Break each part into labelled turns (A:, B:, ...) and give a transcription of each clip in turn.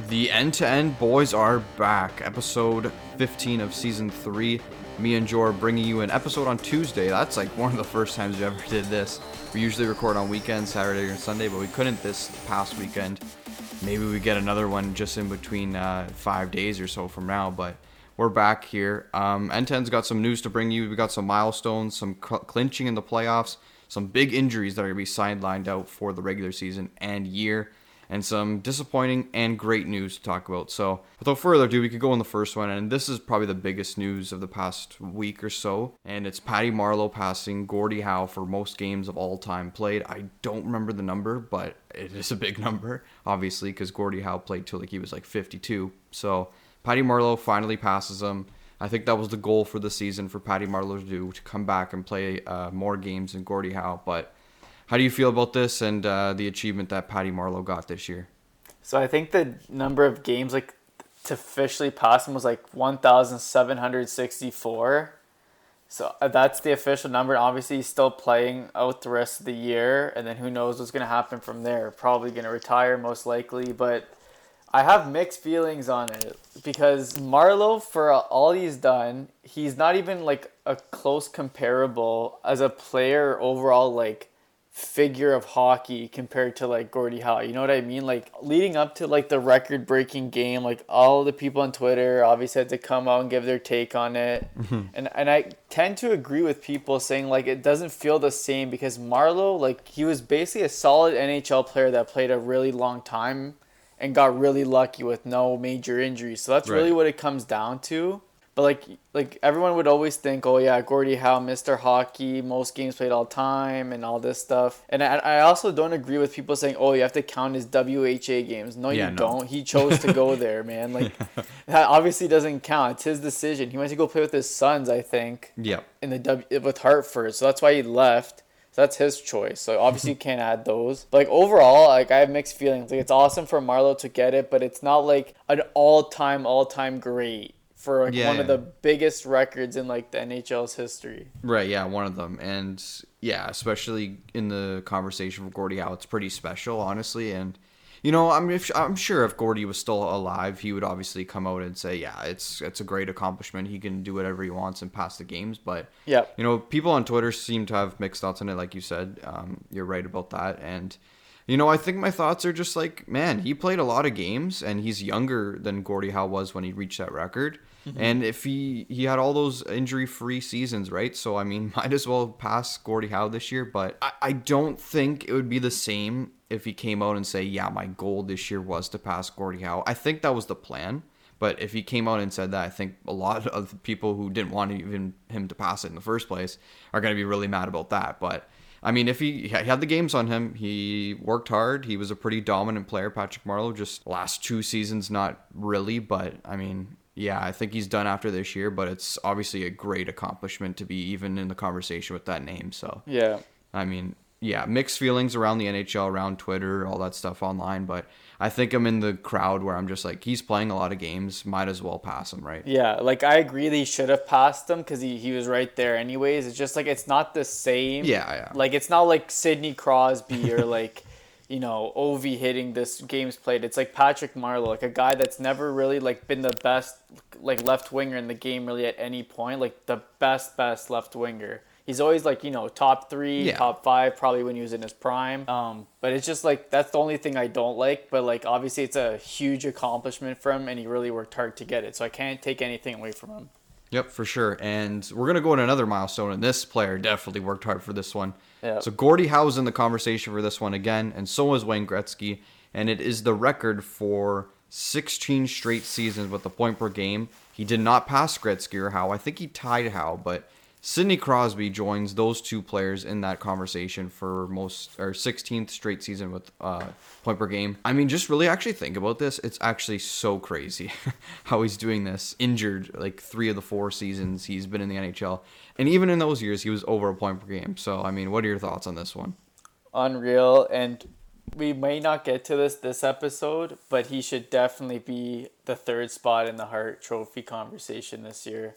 A: The End to End Boys are back. Episode 15 of season 3. Me and Jor bringing you an episode on Tuesday. That's like one of the first times we ever did this. We usually record on weekends, Saturday and Sunday, but we couldn't this past weekend. Maybe we get another one just in between uh, five days or so from now, but we're back here. Um, N10's got some news to bring you. We got some milestones, some cl- clinching in the playoffs, some big injuries that are going to be sidelined out for the regular season and year and some disappointing and great news to talk about. So, without further ado, we could go on the first one, and this is probably the biggest news of the past week or so, and it's Patty Marleau passing Gordie Howe for most games of all time played. I don't remember the number, but it is a big number, obviously, because Gordie Howe played till like he was like 52. So, Patty Marleau finally passes him. I think that was the goal for the season for Patty Marleau to do to come back and play uh, more games than Gordie Howe, but how do you feel about this and uh, the achievement that Patty Marleau got this year?
B: So I think the number of games like to officially pass him was like 1,764. So uh, that's the official number. Obviously, he's still playing out the rest of the year, and then who knows what's going to happen from there. Probably going to retire, most likely. But I have mixed feelings on it because Marleau, for all he's done, he's not even like a close comparable as a player overall. Like figure of hockey compared to like Gordie Howe. You know what I mean? Like leading up to like the record breaking game, like all the people on Twitter obviously had to come out and give their take on it. Mm-hmm. And and I tend to agree with people saying like it doesn't feel the same because Marleau, like he was basically a solid NHL player that played a really long time and got really lucky with no major injuries. So that's right. really what it comes down to. But like like everyone would always think, oh yeah, Gordie Howe, Mr. Hockey, most games played all time, and all this stuff. And I, I also don't agree with people saying, oh, you have to count his WHA games. No, yeah, you no. don't. He chose to go there, man. Like that obviously doesn't count. It's his decision. He went to go play with his sons, I think.
A: Yeah.
B: In the W with Hartford, so that's why he left. So that's his choice. So obviously you can't add those. But like overall, like I have mixed feelings. Like it's awesome for Marleau to get it, but it's not like an all-time, all-time great for like yeah, one yeah. of the biggest records in like the NHL's history.
A: Right, yeah, one of them. And yeah, especially in the conversation with Gordie Howe, it's pretty special, honestly. And you know, I'm if, I'm sure if Gordie was still alive, he would obviously come out and say, "Yeah, it's it's a great accomplishment. He can do whatever he wants and pass the games." But
B: yeah,
A: you know, people on Twitter seem to have mixed thoughts on it, like you said. Um, you're right about that, and you know, I think my thoughts are just like, man, he played a lot of games, and he's younger than Gordie Howe was when he reached that record. Mm-hmm. And if he he had all those injury free seasons, right? So I mean, might as well pass Gordie Howe this year. But I, I don't think it would be the same if he came out and say, yeah, my goal this year was to pass Gordie Howe. I think that was the plan. But if he came out and said that, I think a lot of people who didn't want even him to pass it in the first place are going to be really mad about that. But I mean, if he, he had the games on him, he worked hard. He was a pretty dominant player, Patrick Marleau. Just last two seasons, not really, but I mean, yeah, I think he's done after this year, but it's obviously a great accomplishment to be even in the conversation with that name. So
B: yeah,
A: I mean, yeah, mixed feelings around the NHL, around Twitter, all that stuff online, but I think I'm in the crowd where I'm just like, he's playing a lot of games, might as well pass him, right?
B: Yeah, like I agree that he should have passed him because he, he was right there anyways. It's just like it's not the same.
A: Yeah, yeah.
B: Like it's not like Sidney Crosby or like you know, Ovi hitting this games played. It's like Patrick Marleau, like a guy that's never really like been the best like left winger in the game really at any point, like the best best left winger. He's always like you know top three, yeah. top five, probably when he was in his prime. Um, but it's just like that's the only thing I don't like. But like obviously it's a huge accomplishment for him, and he really worked hard to get it. So I can't take anything away from him.
A: Yep, for sure. And we're gonna go on another milestone, and this player definitely worked hard for this one.
B: Yep.
A: So Gordie Howe's in the conversation for this one again, and so is Wayne Gretzky, and it is the record for 16 straight seasons with a point per game. He did not pass Gretzky or Howe. I think he tied Howe, but Sidney Crosby joins those two players in that conversation for most or 16th straight season with uh, point per game. I mean, just really actually think about this. It's actually so crazy how he's doing this. Injured like three of the four seasons he's been in the NHL, and even in those years he was over a point per game. So I mean, what are your thoughts on this one?
B: Unreal, and we may not get to this this episode, but he should definitely be the third spot in the Hart Trophy conversation this year.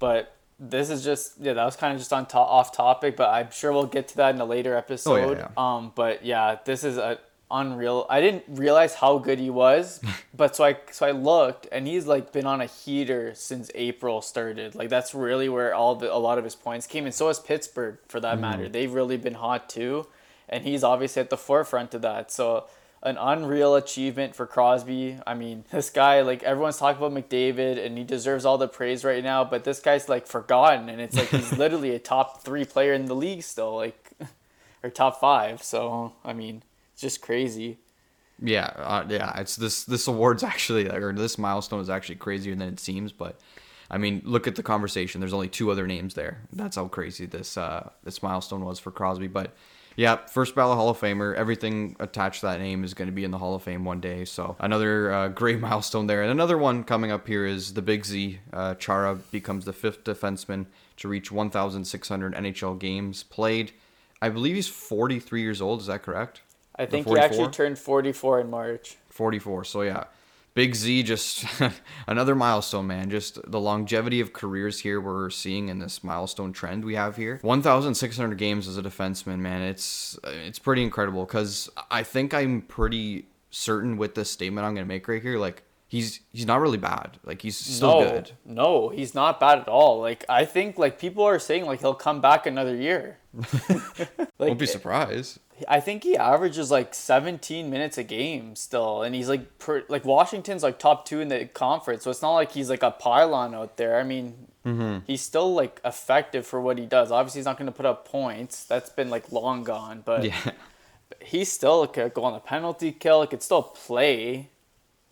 B: But this is just yeah that was kind of just on to- off topic but i'm sure we'll get to that in a later episode oh, yeah, yeah. um but yeah this is a unreal. I didn't realize how good he was, but so I so I looked, and he's like been on a heater since April started. Like that's really where all the a lot of his points came, and so has Pittsburgh for that matter. They've really been hot too, and he's obviously at the forefront of that. So an unreal achievement for Crosby. I mean, this guy, like everyone's talking about McDavid, and he deserves all the praise right now. But this guy's like forgotten, and it's like he's literally a top three player in the league still, like or top five. So I mean, it's just crazy.
A: Yeah, uh, yeah. It's this this award's actually or this milestone is actually crazier than it seems. But I mean, look at the conversation. There's only two other names there. That's how crazy this uh, this milestone was for Crosby. But yeah, first ballot Hall of Famer. Everything attached to that name is going to be in the Hall of Fame one day. So another uh, great milestone there. And another one coming up here is the Big Z. Uh, Chara becomes the fifth defenseman to reach 1,600 NHL games played. I believe he's 43 years old. Is that correct?
B: I think he actually turned 44 in March.
A: 44. So yeah, Big Z just another milestone, man. Just the longevity of careers here we're seeing in this milestone trend we have here. 1,600 games as a defenseman, man. It's it's pretty incredible because I think I'm pretty certain with this statement I'm gonna make right here. Like he's he's not really bad. Like he's still
B: no,
A: good.
B: No, he's not bad at all. Like I think like people are saying like he'll come back another year.
A: like, Won't be surprised.
B: I think he averages like 17 minutes a game still, and he's like per, like Washington's like top two in the conference, so it's not like he's like a pylon out there. I mean,
A: mm-hmm.
B: he's still like effective for what he does. Obviously, he's not going to put up points. That's been like long gone, but
A: yeah.
B: he still could go on the penalty kill. He could still play,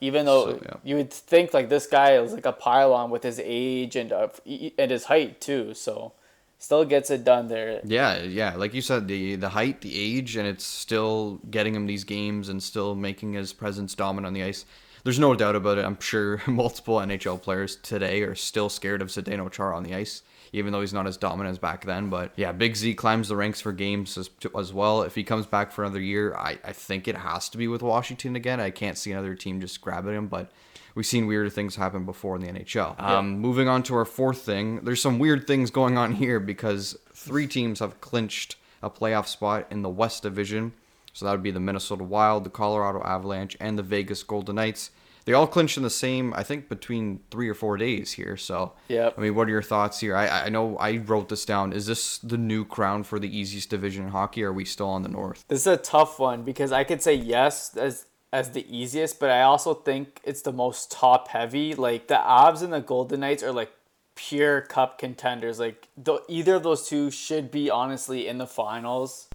B: even though
A: So, yeah.
B: you would think like this guy is like a pylon with his age and uh, and his height too. So still gets it done there.
A: Yeah, yeah. Like you said, the the height, the age, and it's still getting him these games and still making his presence dominant on the ice. There's no doubt about it. I'm sure multiple NHL players today are still scared of Zdeno Chara on the ice, even though he's not as dominant as back then. But yeah, Big Z climbs the ranks for games as, as well. If he comes back for another year, I, I think it has to be with Washington again. I can't see another team just grabbing him, but we've seen weirder things happen before in the NHL. Um, moving on to our fourth thing, there's some weird things going on here because three teams have clinched a playoff spot in the West Division. So that would be the Minnesota Wild, the Colorado Avalanche, and the Vegas Golden Knights. They all clinched in the same, I think, between three or four days here. So,
B: Yep.
A: I mean, what are your thoughts here? I, I know I wrote this down. Is this the new crown for the easiest division in hockey? Or are we still on the North?
B: This is a tough one because I could say yes as as the easiest, but I also think it's the most top heavy. Like the Avs and the Golden Knights are like pure cup contenders. Like th- either of those two should be honestly in the finals.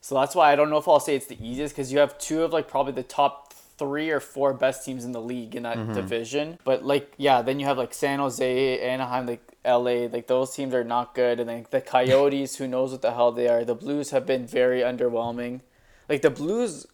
B: So that's why I don't know if I'll say it's the easiest because you have two of like probably the top three or four best teams in the league in that mm-hmm. division. But like yeah, then you have like San Jose, Anaheim, like LA, like those teams are not good, and then the Coyotes, who knows what the hell they are. The Blues have been very underwhelming. Like the Blues,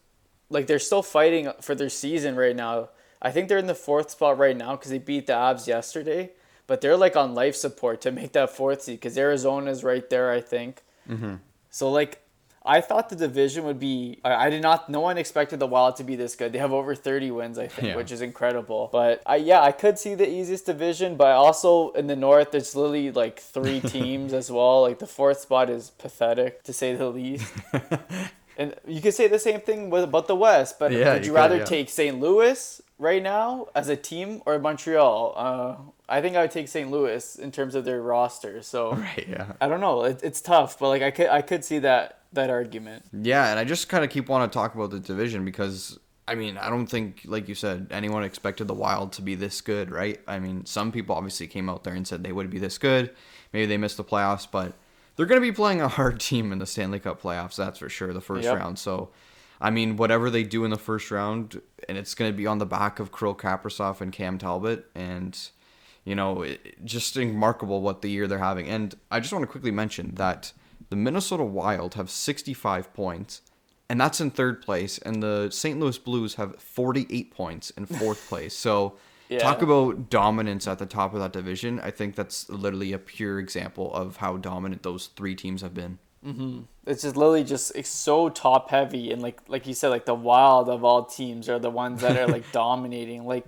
B: like they're still fighting for their season right now. I think they're in the fourth spot right now because they beat the Avs yesterday, but they're like on life support to make that fourth seed because Arizona's right there. I think.
A: Mm-hmm.
B: So like, I thought the division would be. I I did not. No one expected the Wild to be this good. They have over thirty wins, I think,
A: Yeah.
B: which is incredible. But I yeah, I could see the easiest division, but also in the North, there's literally like three teams as well. Like the fourth spot is pathetic to say the least. And you could say the same thing with about the West, but
A: Yeah,
B: would
A: you
B: you
A: could,
B: rather
A: yeah.
B: take St. Louis right now as a team or Montreal? Uh, I think I would take St. Louis in terms of their roster. So
A: Right, yeah.
B: I don't know. It, it's tough, but like I could I could see that that argument.
A: Yeah, and I just kind of keep wanting to talk about the division because I mean, I don't think, like you said, anyone expected the Wild to be this good, right? I mean, some people obviously came out there and said they would be this good. Maybe they missed the playoffs, but they're going to be playing a hard team in the Stanley Cup playoffs, that's for sure, the first
B: Yep.
A: round. So, I mean, whatever they do in the first round, and it's going to be on the back of Kirill Kaprizov and Cam Talbot, and you know, it, just remarkable what the year they're having. And I just want to quickly mention that the Minnesota Wild have 65 points, and that's in third place, and the St. Louis Blues have 48 points in fourth place. So,
B: Yeah.
A: talk about dominance at the top of that division. I think that's literally a pure example of how dominant those three teams have been. Mm-hmm.
B: It's just literally just it's so top heavy and like like you said like the Wild of all teams are the ones that are like dominating. Like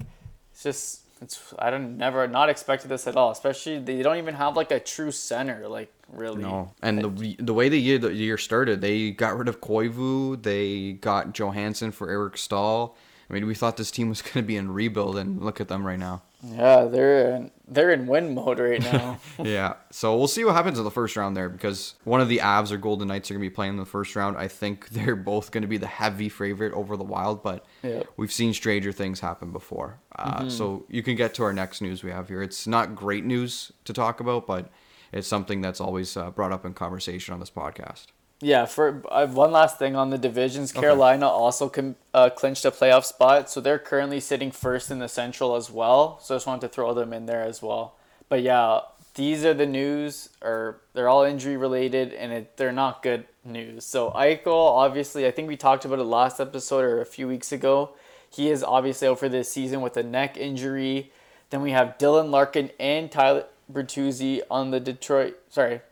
B: it's just it's I don't never not expected this at all. Especially they don't even have like a true center. Like really.
A: No, and the the way the year the year started, they got rid of Koivu, they got Johansson for Eric Staal. I mean, we thought this team was going to be in rebuild, and look at them right now.
B: Yeah, they're in, they're in win mode right now.
A: yeah, so we'll see what happens in the first round there because one of the Avs or Golden Knights are going to be playing in the first round. I think they're both going to be the heavy favorite over the Wild, but
B: Yeah.
A: we've seen stranger things happen before. Uh, So you can get to our next news we have here. It's not great news to talk about, but it's something that's always uh, brought up in conversation on this podcast.
B: Yeah, for uh, one last thing on the divisions, Carolina also com- uh, clinched a playoff spot, so they're currently sitting first in the Central as well. So I just wanted to throw them in there as well. But yeah, these are the news, or they're all injury related, and it, they're not good news. So Eichel, obviously, I think we talked about it last episode or a few weeks ago. He is obviously out for this season with a neck injury. Then we have Dylan Larkin and Tyler Bertuzzi on the Detroit. Sorry,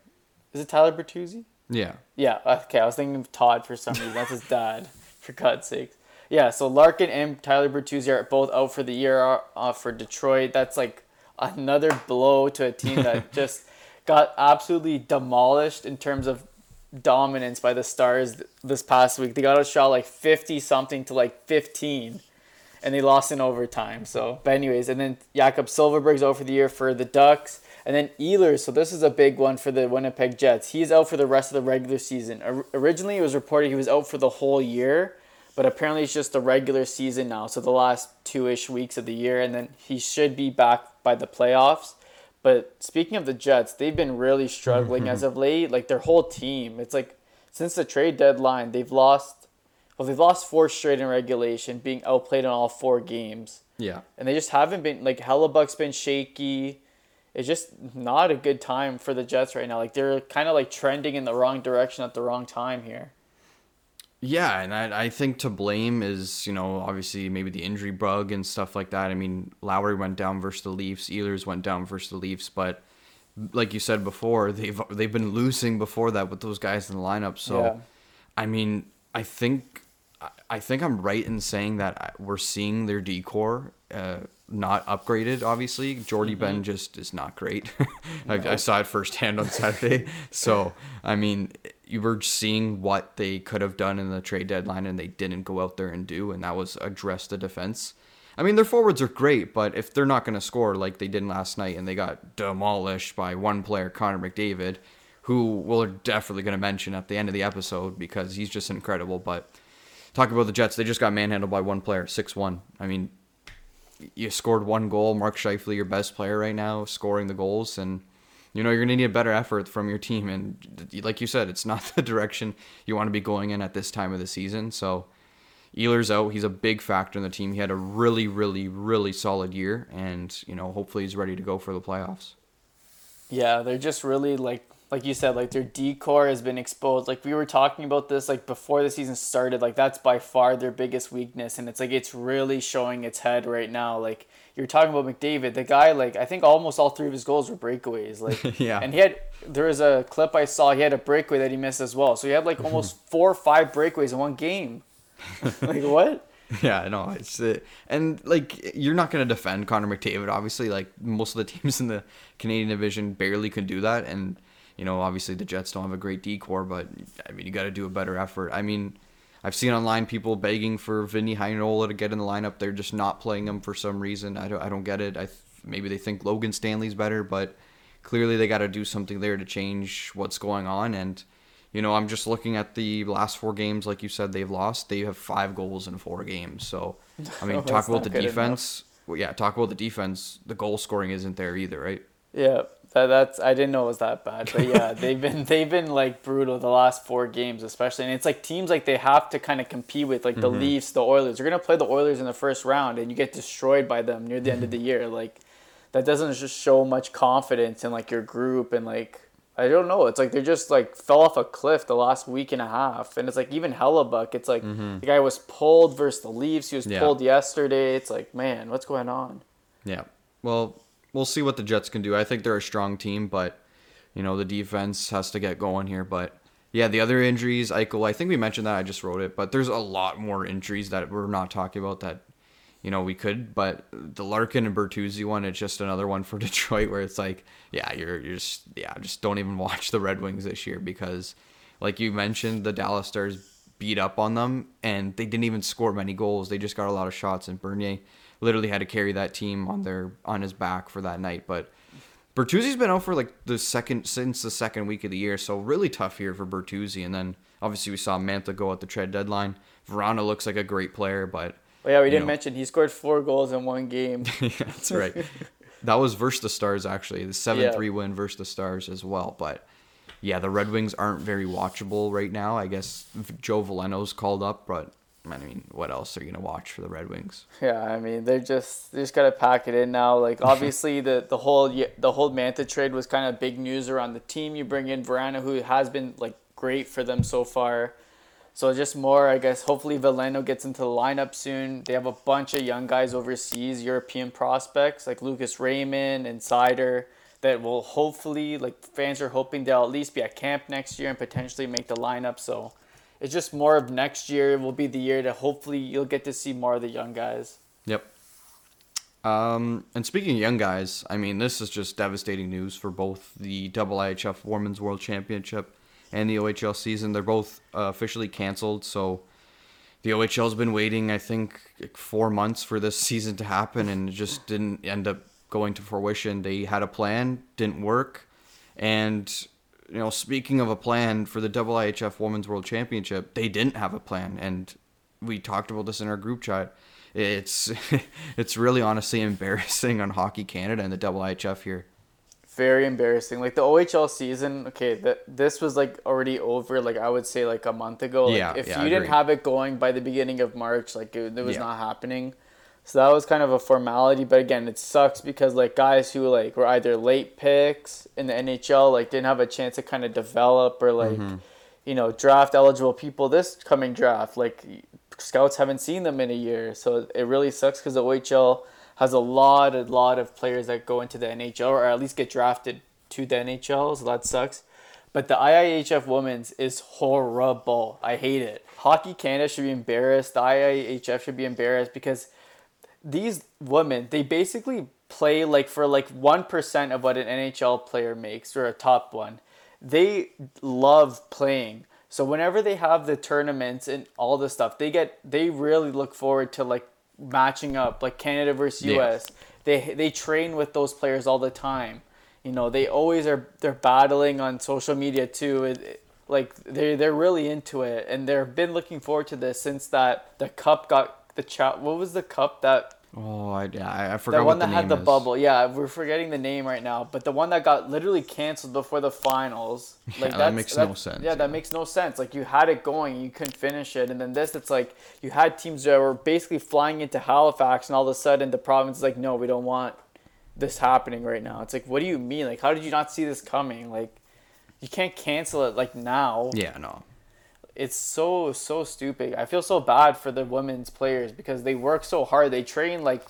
B: is it Tyler Bertuzzi?
A: Yeah.
B: Yeah, okay. I was thinking of Todd for some reason. That's his dad, for God's sake. Yeah, so Larkin and Tyler Bertuzzi are both out for the year uh, for Detroit. That's like another blow to a team that just got absolutely demolished in terms of dominance by the Stars this past week. They got outshot like 50 something to like 15 and they lost in overtime. So, but anyways, and then Jakob Silfverberg's out for the year for the Ducks, and then Ehlers. So this is a big one for the Winnipeg Jets. He's out for the rest of the regular season. Or- originally, it was reported he was out for the whole year, but apparently it's just the regular season now. So the last two ish weeks of the year, and then he should be back by the playoffs. But speaking of the Jets, they've been really struggling mm-hmm. as of late. Like their whole team, it's like since the trade deadline, they've lost. Well, they've lost four straight in regulation, being outplayed in all four games,
A: Yeah.
B: and they just haven't been like Hellebuyck's been shaky. It's just not a good time for the Jets right now. Like they're kind of like trending in the wrong direction at the wrong time here.
A: Yeah, and I, I think to blame is, you know, obviously maybe the injury bug and stuff like that. I mean, Lowry went down versus the Leafs, Ehlers went down versus the Leafs, but like you said before, they've they've been losing before that with those guys in the lineup. So,
B: Yeah.
A: I mean, I think I- think I'm right in saying that we're seeing their D-core uh, not upgraded. Obviously, Jordie Benn just is not great. I, I saw it firsthand on Saturday. so, I mean, you were seeing what they could have done in the trade deadline, and they didn't go out there and do, and that was address the defense. I mean, their forwards are great, but if they're not going to score like they did last night, and they got demolished by one player, Connor McDavid, who we're definitely going to mention at the end of the episode because he's just incredible. But talk about the Jets, they just got manhandled by one player, six one. I mean, you scored one goal. Mark Scheifele, your best player right now, scoring the goals, and you know you're gonna need a better effort from your team. And like you said, it's not the direction you want to be going in at this time of the season. So Ehlers out. He's a big factor in the team. He had a really, really, really solid year, and you know hopefully he's ready to go for the playoffs.
B: Yeah, they're just really like like you said, like their D-core has been exposed. Like we were talking about this like before the season started, like that's by far their biggest weakness and it's like it's really showing its head right now. Like you're talking about McDavid, the guy like I think almost all three of his goals were breakaways. Like
A: Yeah.
B: And he had there was a clip I saw, he had a breakaway that he missed as well. So he had like almost four or five breakaways in one game. like what?
A: Yeah, I know it's uh, and like you're not gonna defend Connor McDavid. Obviously, like most of the teams in the Canadian division barely can do that, and you know obviously the Jets don't have a great D-core, but I mean you got to do a better effort. I mean, I've seen online people begging for Vinny Heinola to get in the lineup. They're just not playing him for some reason. I don't I don't get it. I th- maybe they think Logan Stanley's better, but clearly they got to do something there to change what's going on and. You know, I'm just looking at the last four games. Like you said, they've lost. They have five goals in four games. So, I mean, talk about the
B: enough.
A: defense. Well, yeah, talk about the defense. The goal scoring isn't there either, right?
B: Yeah, that, that's I didn't know it was that bad, but yeah, they've been they've been like brutal the last four games, especially, and it's like teams like they have to kind of compete with, like the
A: Mm-hmm.
B: Leafs, the Oilers. You're gonna play the Oilers in the first round, and you get destroyed by them near the end of the year. Like that doesn't just show much confidence in like your group and like. I don't know. It's like they just like fell off a cliff the last week and a half, and it's like even Hellebuyck. It's like the guy was pulled versus the Leafs. He was
A: Mm-hmm. Yeah.
B: pulled yesterday. It's like man, what's going on?
A: Yeah. Well, we'll see what the Jets can do. I think they're a strong team, but you know the defense has to get going here. But yeah, the other injuries, Eichel. I think we mentioned that. I just wrote it, but there's a lot more injuries that we're not talking about that you know, we could, but the Larkin and Bertuzzi one, it's just another one for Detroit where it's like, yeah, you're, you're just, yeah, just don't even watch the Red Wings this year because, like you mentioned, the Dallas Stars beat up on them and they didn't even score many goals. They just got a lot of shots, and Bernier literally had to carry that team on their on his back for that night. But Bertuzzi's been out for like the second since the second week of the year, so really tough year for Bertuzzi. And then obviously we saw Mantha go at the trade deadline. Vrana looks like a great player, but
B: well, yeah, we didn't know. mention he scored four goals in one game.
A: yeah, that's right. that was versus the Stars actually, the seven yeah. three win versus the Stars as well. But yeah, the Red Wings aren't very watchable right now. I guess Joe Veleno's called up, but I mean, what else are you gonna watch for the Red Wings?
B: Yeah, I mean, they're just they just gotta pack it in now. Like obviously, the the whole the whole Mantha trade was kind of big news around the team. You bring in Vrana, who has been like great for them so far. So just more, I guess. Hopefully, Veleno gets into the lineup soon. They have a bunch of young guys overseas, European prospects like Lucas Raymond and Seider that will hopefully, like fans are hoping they'll at least be at camp next year and potentially make the lineup. So it's just more of next year will be the year to hopefully you'll get to see more of the young guys.
A: Yep. Um, and speaking of young guys, I mean, this is just devastating news for both the IIHF Women's World Championship and the OHL season. They're both uh, officially canceled. So the OHL's been waiting, I think, like four months for this season to happen, and it just didn't end up going to fruition. They had a plan, didn't work, and you know, speaking of a plan for the IIHF Women's World Championship, they didn't have a plan, and we talked about this in our group chat. It's it's really honestly embarrassing on Hockey Canada and the IIHF here
B: very embarrassing. Like the OHL season, okay, that this was like already over. Like I would say, like a month ago. Like, yeah, if yeah, you didn't have it going by the beginning of March, like it, it was yeah. not happening. So that was kind of a formality. But again, it sucks because like guys who like were either late picks in the NHL, like didn't have a chance to kind of develop or like, mm-hmm. you know, draft eligible people this coming draft. Like scouts haven't seen them in a year, so it really sucks because the OHL has a lot, a lot of players that go into the NHL or at least get drafted to the NHL. So that sucks. But the IIHF women's is horrible. I hate it. Hockey Canada should be embarrassed. The IIHF should be embarrassed because these women, they basically play like for like 1% of what an NHL player makes or a top one. They love playing. So whenever they have the tournaments and all the stuff, they get they really look forward to like matching up like Canada versus US. Yeah. They they train with those players all the time. You know, they always are they're battling on social media too. It, it, like they they're really into it and they've been looking forward to this since that the cup got the chat. What was the cup that
A: Oh, I, I forgot
B: the one that
A: the
B: had the
A: is.
B: bubble. Yeah, we're forgetting the name right now, but the one that got literally canceled before the finals.
A: Like yeah, that makes no sense.
B: Yeah, yeah, that makes no sense. Like you had it going, you couldn't finish it, and then this, it's like you had teams that were basically flying into Halifax, and all of a sudden the province is like, no, we don't want this happening right now. It's like, what do you mean? Like, how did you not see this coming? Like, you can't cancel it like now.
A: Yeah, no
B: it's so so stupid. I feel so bad for the women's players because they work so hard. They train like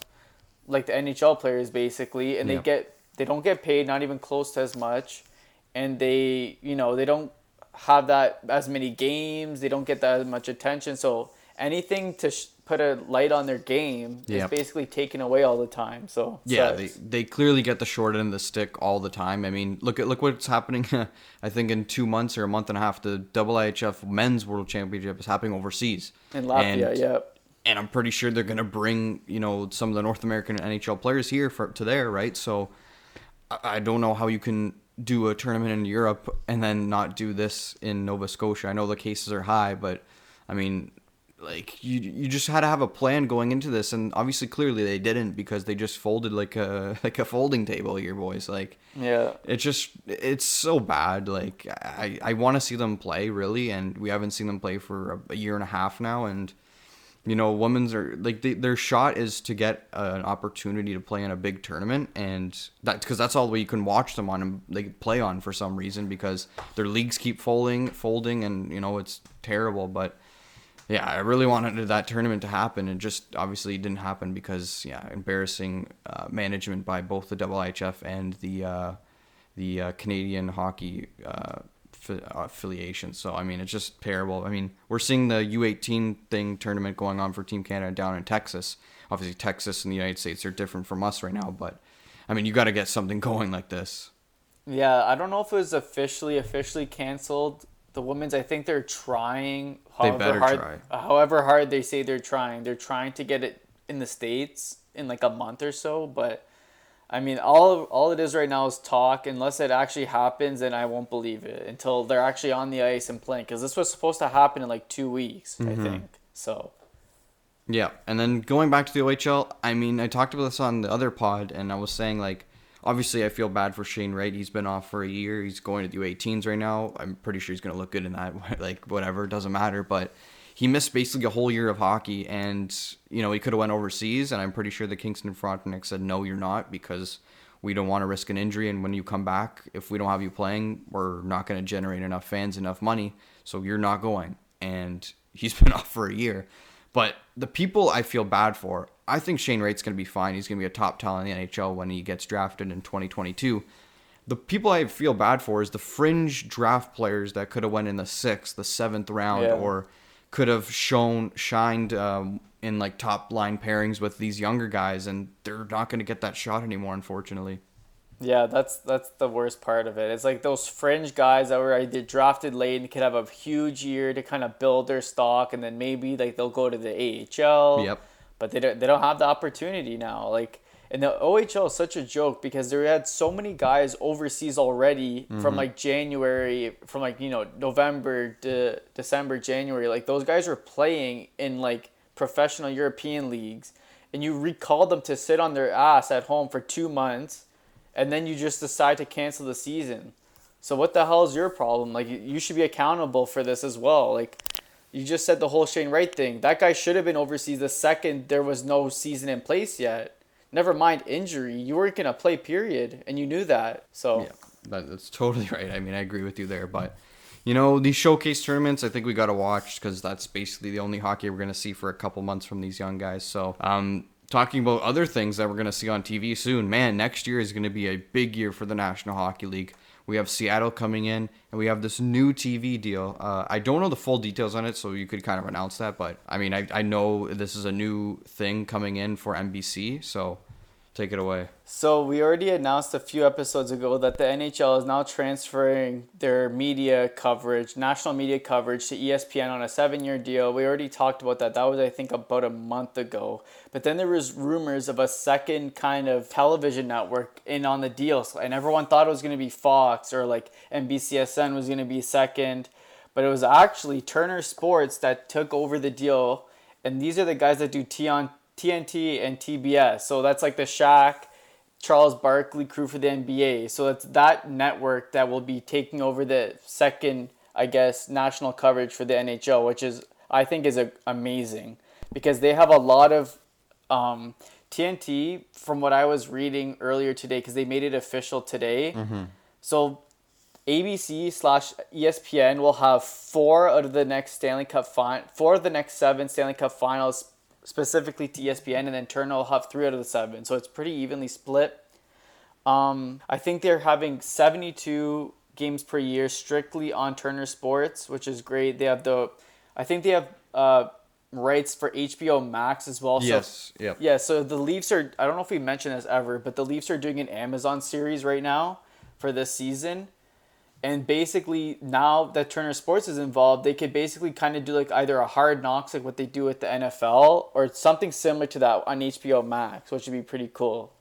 B: like the NHL players basically, and yeah. they get they don't get paid not even close to as much, and they you know they don't have that as many games. They don't get that much attention. So anything to sh- put a light on their game yep. is basically taken away all the time. So
A: yeah, they, they clearly get the short end of the stick all the time. I mean, look at look what's happening. I think in two months or a month and a half, the IIHF Men's World Championship is happening overseas
B: in Latvia.
A: And,
B: yeah.
A: And I'm pretty sure they're gonna bring you know some of the North American NHL players here for to there, right? So I, I don't know how you can do a tournament in Europe and then not do this in Nova Scotia. I know the cases are high, but I mean, like you you just had to have a plan going into this and obviously clearly they didn't because they just folded like a like a folding table here boys like
B: yeah.
A: it's just it's so bad like i i want to see them play really and we haven't seen them play for a, a year and a half now and you know women's are like they, their shot is to get an opportunity to play in a big tournament and that because that's all the way you can watch them on and they play on for some reason because their leagues keep folding folding and you know it's terrible but yeah, I really wanted that tournament to happen, and just obviously it didn't happen because yeah, embarrassing uh, management by both the IIHF and the uh, the uh, Canadian Hockey uh, affiliation. So I mean, it's just terrible. I mean, we're seeing the U18 thing tournament going on for Team Canada down in Texas. Obviously, Texas and the United States are different from us right now, but I mean, you got to get something going like this.
B: Yeah, I don't know if it was officially officially canceled. The women's, I think they're trying.
A: They
B: However
A: better
B: hard,
A: try.
B: However hard they say they're trying, they're trying to get it in the states in like a month or so. But I mean, all all it is right now is talk. Unless it actually happens, then I won't believe it until they're actually on the ice and playing. Because this was supposed to happen in like two weeks,
A: Mm-hmm.
B: I think. So
A: Yeah, and then going back to the OHL, I mean, I talked about this on the other pod, and I was saying like, obviously, I feel bad for Shane Wright. He's been off for a year. He's going to the U18s right now. I'm pretty sure he's going to look good in that. like whatever, doesn't matter. But he missed basically a whole year of hockey, and you know he could have went overseas. And I'm pretty sure the Kingston Frontenac said no, you're not because we don't want to risk an injury. And when you come back, if we don't have you playing, we're not going to generate enough fans, enough money. So you're not going. And he's been off for a year. But the people I feel bad for, I think Shane Wright's going to be fine. He's going to be a top talent in the NHL when he gets drafted in 2022. The people I feel bad for is the fringe draft players that could have went in the sixth, the seventh round,
B: Yeah.
A: or could have shown shined um, in like top line pairings with these younger guys, and they're not going to get that shot anymore, unfortunately.
B: Yeah, that's that's the worst part of it. It's like those fringe guys that were either drafted late and could have a huge year to kind of build their stock, and then maybe like they'll go to the AHL.
A: Yep.
B: But they don't they don't have the opportunity now. Like and the OHL is such a joke because they had so many guys overseas already from mm-hmm. like January, from like you know November to December, January. Like those guys were playing in like professional European leagues, and you recalled them to sit on their ass at home for two months and then you just decide to cancel the season. So what the hell is your problem? Like you- should be accountable for this as well. Like you just said the whole Shane Wright thing. That guy should have been overseas the second there was no season in place yet. Never mind injury. You weren't gonna play period, and you knew that. So
A: Yeah, that's totally right. I mean, I agree with you there. But, you know, these showcase tournaments, I think we got to watch because that's basically the only hockey we're to see for a couple months from these young guys. So, um, talking about other things that we're going to see on TV soon, man, next year is going to be a big year for the National Hockey League. We have Seattle coming in, and we have this new TV deal. Uh, I don't know the full details on it, so you could kind of announce that. But I mean, I, I know this is a new thing coming in for NBC, so take it away.
B: So we already announced a few episodes ago that the NHL is now transferring their media coverage, national media coverage to ESPN on a 7-year deal. We already talked about that. That was I think about a month ago. But then there was rumors of a second kind of television network in on the deal. And everyone thought it was going to be Fox or like NBCSN was going to be second, but it was actually Turner Sports that took over the deal. And these are the guys that do T on TNT and TBS. So that's like the Shaq, Charles Barkley crew for the NBA. So it's that network that will be taking over the second, I guess, national coverage for the NHL, which is I think is a, amazing because they have a lot of um, TNT. From what I was reading earlier today, because they made it official today. So ABC slash ESPN will have four out of the next Stanley Cup fin- four of the next seven Stanley Cup finals specifically to ESPN, and then Turner will have three out of the seven. So it's pretty evenly split. Um, I think they're having seventy two games per year strictly on Turner Sports, which is great. They have the, I think they have uh, rights for HBO Max as well. So
A: Yes. Yep.
B: yeah, so the Leafs are I don't know if we mentioned this ever, but the Leafs are doing an Amazon series right now for this season. And basically now that Turner Sports is involved, they could basically kind of do like either a hard knocks like what they do with the NFL or something similar to that on HBO Max, which would be pretty cool.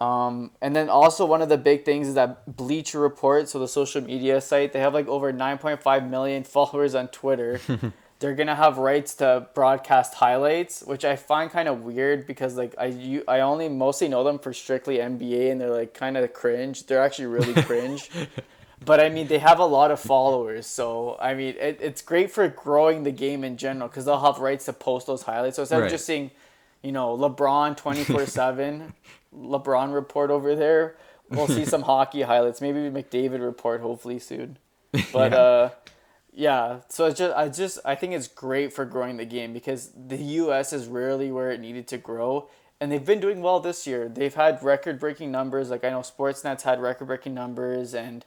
B: Um, and then also one of the big things is that Bleacher Report, so the social media site, they have like over 9.5 million followers on Twitter. They're gonna have rights to broadcast highlights, which I find kind of weird because like I you, I only mostly know them for strictly NBA, and they're like kind of cringe. They're actually really cringe. But I mean, they have a lot of followers, so I mean, it, it's great for growing the game in general because they'll have rights to post those highlights. So instead
A: Right.
B: of just seeing, you know, LeBron twenty four seven, LeBron report over there, we'll see some hockey highlights. Maybe McDavid report hopefully soon. But
A: Yeah.
B: uh, yeah. So it's just I just I think it's great for growing the game because the U.S. is rarely where it needed to grow. And they've been doing well this year. They've had record breaking numbers. Like I know Sportsnet's had record breaking numbers, and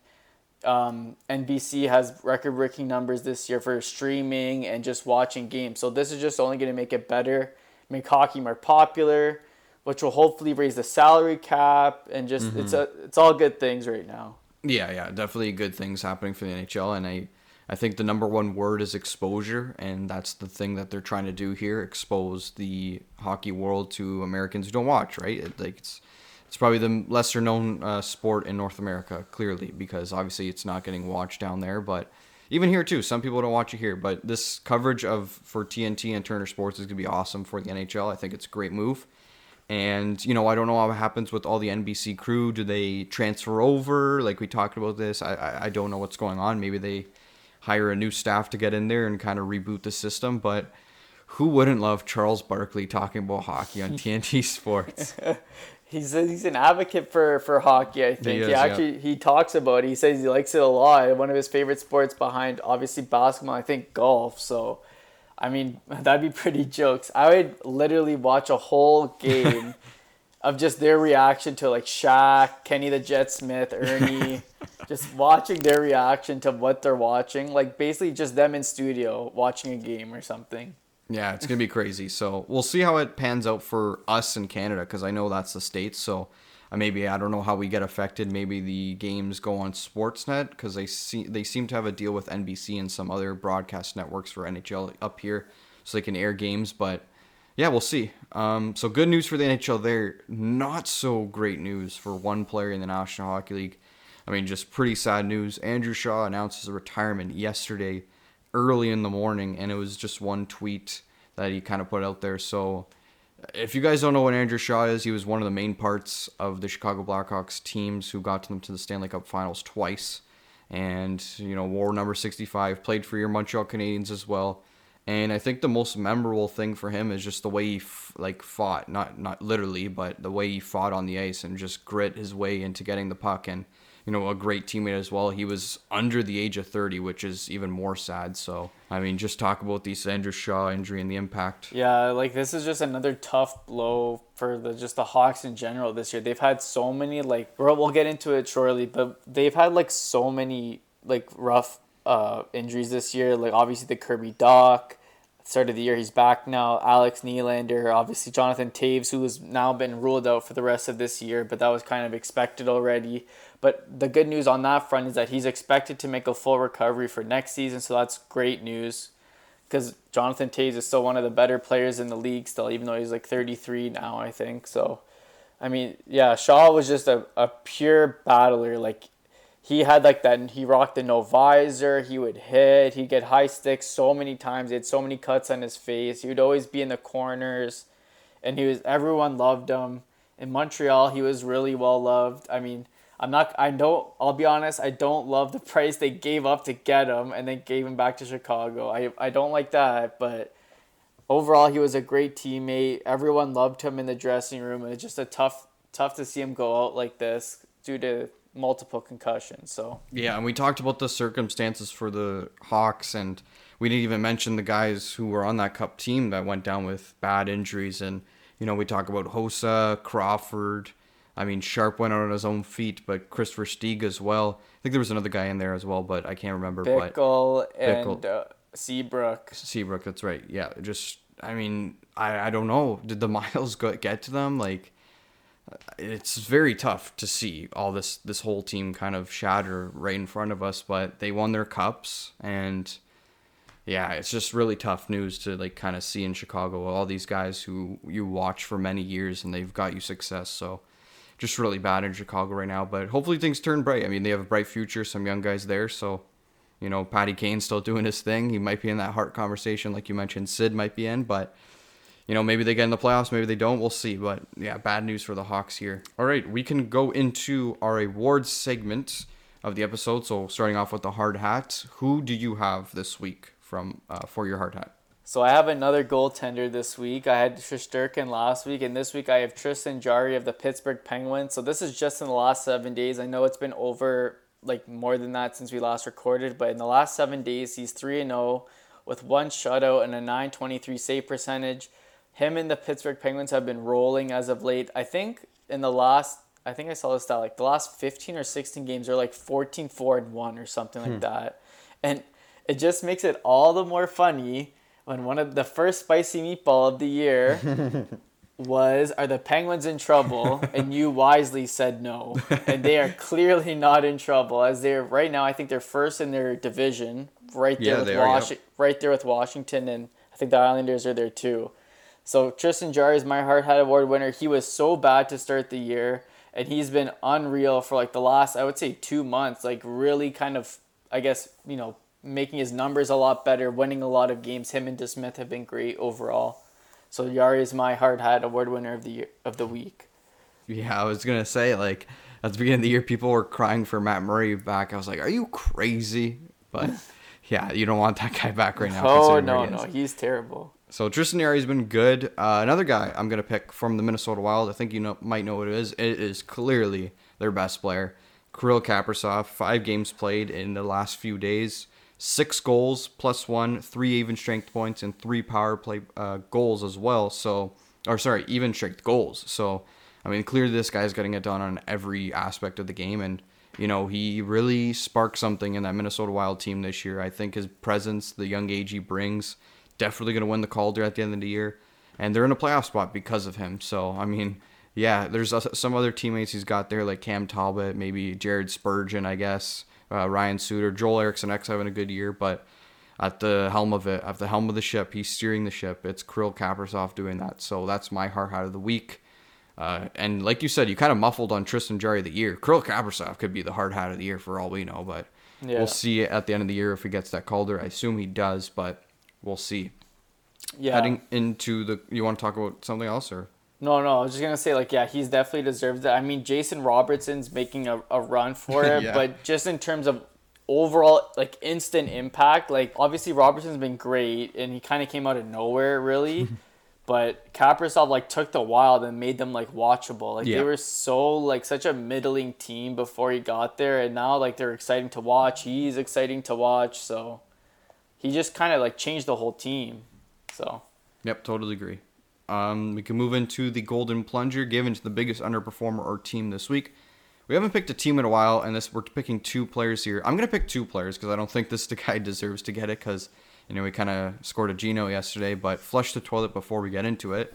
B: um, NBC has record breaking numbers this year for streaming and just watching games. So this is just only going to make it better, make hockey more popular, which will hopefully raise the salary cap and just mm-hmm. it's a it's all good things right now.
A: Yeah, yeah, definitely good things happening for the NHL, and I I think the number one word is exposure, and that's the thing that they're trying to do here: expose the hockey world to Americans who don't watch. Right? It, like it's it's probably the lesser known uh, sport in North America, clearly, because obviously it's not getting watched down there. But even here too, some people don't watch it here. But this coverage of for TNT and Turner Sports is gonna be awesome for the NHL. I think it's a great move. And you know, I don't know what happens with all the NBC crew. Do they transfer over? Like we talked about this. I I, I don't know what's going on. Maybe they hire a new staff to get in there and kind of reboot the system. But who wouldn't love Charles Barkley talking about hockey on TNT Sports?
B: he's a, he's an advocate for, for hockey. I think he, is, he actually yeah. he talks about it. He says he likes it a lot. One of his favorite sports behind obviously basketball. I think golf. So, I mean that'd be pretty jokes. I would literally watch a whole game of just their reaction to like Shaq, Kenny the Jet Smith, Ernie, just watching their reaction to what they're watching. Like basically just them in studio watching a game or something.
A: Yeah, it's gonna be crazy. So we'll see how it pans out for us in Canada because I know that's the states. So uh, maybe I don't know how we get affected. Maybe the games go on Sportsnet because they see they seem to have a deal with NBC and some other broadcast networks for NHL up here, so they can air games. But yeah, we'll see. Um, so good news for the NHL there. Not so great news for one player in the National Hockey League. I mean, just pretty sad news. Andrew Shaw announced his retirement yesterday early in the morning, and it was just one tweet that he kind of put out there. So, if you guys don't know what Andrew Shaw is, he was one of the main parts of the Chicago Blackhawks teams who got them to the Stanley Cup Finals twice, and you know wore number 65, played for your Montreal Canadiens as well. And I think the most memorable thing for him is just the way he f- like fought, not not literally, but the way he fought on the ice and just grit his way into getting the puck and you know, a great teammate as well. He was under the age of 30, which is even more sad. So, I mean, just talk about the Andrew Shaw injury and the impact.
B: Yeah, like this is just another tough blow for the just the Hawks in general this year. They've had so many like we'll get into it shortly, but they've had like so many like rough uh injuries this year. Like obviously the Kirby Dach start of the year. He's back now. Alex Nylander, obviously Jonathan Toews, who has now been ruled out for the rest of this year, but that was kind of expected already. But the good news on that front is that he's expected to make a full recovery for next season, so that's great news. Because Jonathan Toews is still one of the better players in the league still, even though he's like 33 now, I think. So, I mean, yeah, Shaw was just a, a pure battler. Like, he had like that, he rocked the no visor, he would hit, he'd get high sticks so many times, he had so many cuts on his face, he would always be in the corners, and he was, everyone loved him. In Montreal, he was really well loved. I mean, I'm not. I don't. I'll be honest. I don't love the price they gave up to get him, and then gave him back to Chicago. I I don't like that. But overall, he was a great teammate. Everyone loved him in the dressing room. It's just a tough tough to see him go out like this due to multiple concussions. So
A: yeah, and we talked about the circumstances for the Hawks, and we didn't even mention the guys who were on that Cup team that went down with bad injuries. And you know, we talk about Hossa, Crawford. I mean, Sharp went out on his own feet, but Kris Versteeg as well. I think there was another guy in there as well, but I can't remember.
B: Bickell but and uh, Seabrook.
A: Seabrook, that's right. Yeah, just I mean, I I don't know. Did the miles go, get to them? Like, it's very tough to see all this this whole team kind of shatter right in front of us. But they won their cups, and yeah, it's just really tough news to like kind of see in Chicago all these guys who you watch for many years and they've got you success. So just really bad in Chicago right now. But hopefully things turn bright. I mean, they have a bright future, some young guys there. So, you know, Patty Kane's still doing his thing. He might be in that Hart conversation, like you mentioned. Sid might be in, but you know, maybe they get in the playoffs, maybe they don't. We'll see. But yeah, bad news for the Hawks here. All right, we can go into our awards segment of the episode. So starting off with the hard hat, who do you have this week from uh, for your hard hat?
B: So I have another goaltender this week. I had Shesterkin last week, and this week I have Tristan Jarry of the Pittsburgh Penguins. So this is just in the last seven days. I know it's been over like more than that since we last recorded, but in the last seven days he's three and zero oh with one shutout and a nine twenty three save percentage. Him and the Pittsburgh Penguins have been rolling as of late. I think in the last I think I saw this stat like the last 15 or 16 games are like 14 4 and 1 or something like hmm. that. And it just makes it all the more funny when one of the first spicy meatball of the year was are the Penguins in trouble? and you wisely said no. And they are clearly not in trouble as they're right now I think they're first in their division, right there
A: Yeah,
B: with
A: they are, yep.
B: right there with Washington and I think the Islanders are there too. So Tristan Jarry is my Hard Hat Award winner. He was so bad to start the year, and he's been unreal for like the last I would say two months. Like really kind of I guess you know making his numbers a lot better, winning a lot of games. Him and DeSmith have been great overall. So Jarry is my Hard Hat Award winner of the year, of the week.
A: Yeah, I was gonna say like at the beginning of the year, people were crying for Matt Murray back. I was like, "Are you crazy?" But yeah, you don't want that guy back right now.
B: Oh no no he's terrible.
A: So Tristan Jarry's been good. Uh, another guy I'm gonna pick from the Minnesota Wild. I think you know might know what it is. It is clearly their best player, Kirill Kaprizov. Five games played in the last few days. Six goals plus one, three even strength points, and three power play uh, goals as well. So, or sorry, even strength goals. So, I mean, clearly this guy's getting it done on every aspect of the game, and you know he really sparked something in that Minnesota Wild team this year. I think his presence, the young age he brings, definitely going to win the Calder at the end of the year, and they're in a playoff spot because of him. So I mean, yeah, there's uh, some other teammates he's got there like Cam Talbot, maybe Jared Spurgeon, I guess, uh, Ryan Suter, Joel Eriksson Ek having a good year, but at the helm of it, at the helm of the ship, he's steering the ship. It's Kirill Kaprizov doing that. So that's my hard hat of the week. Uh, and like you said, you kind of muffled on Tristan Jarry of the year. Kirill Kaprizov could be the hard hat of the year for all we know, but
B: Yeah.
A: we'll see at the end of the year if he gets that Calder. I assume he does, but we'll see.
B: Yeah.
A: Heading into the, you want to talk about something else or?
B: No, no, I was just gonna say like yeah, he's definitely deserves that. I mean, Jason Robertson's making a, a run for it,
A: Yeah.
B: but just in terms of overall like instant impact, like obviously Robertson's been great and he kind of came out of nowhere really, but Kaprizov like took the wild and made them like watchable. Like
A: Yeah.
B: they were so like such a middling team before he got there, and now like they're exciting to watch. He's exciting to watch, so he just kind of like changed the whole team. So.
A: Yep, totally agree. Um, we can move into the Golden Plunger given to the biggest underperformer or team this week. We haven't picked a team in a while, and this we're picking two players here. I'm gonna pick two players because I don't think this guy deserves to get it because you know we kind of scored a Gino yesterday, but flush the toilet before we get into it.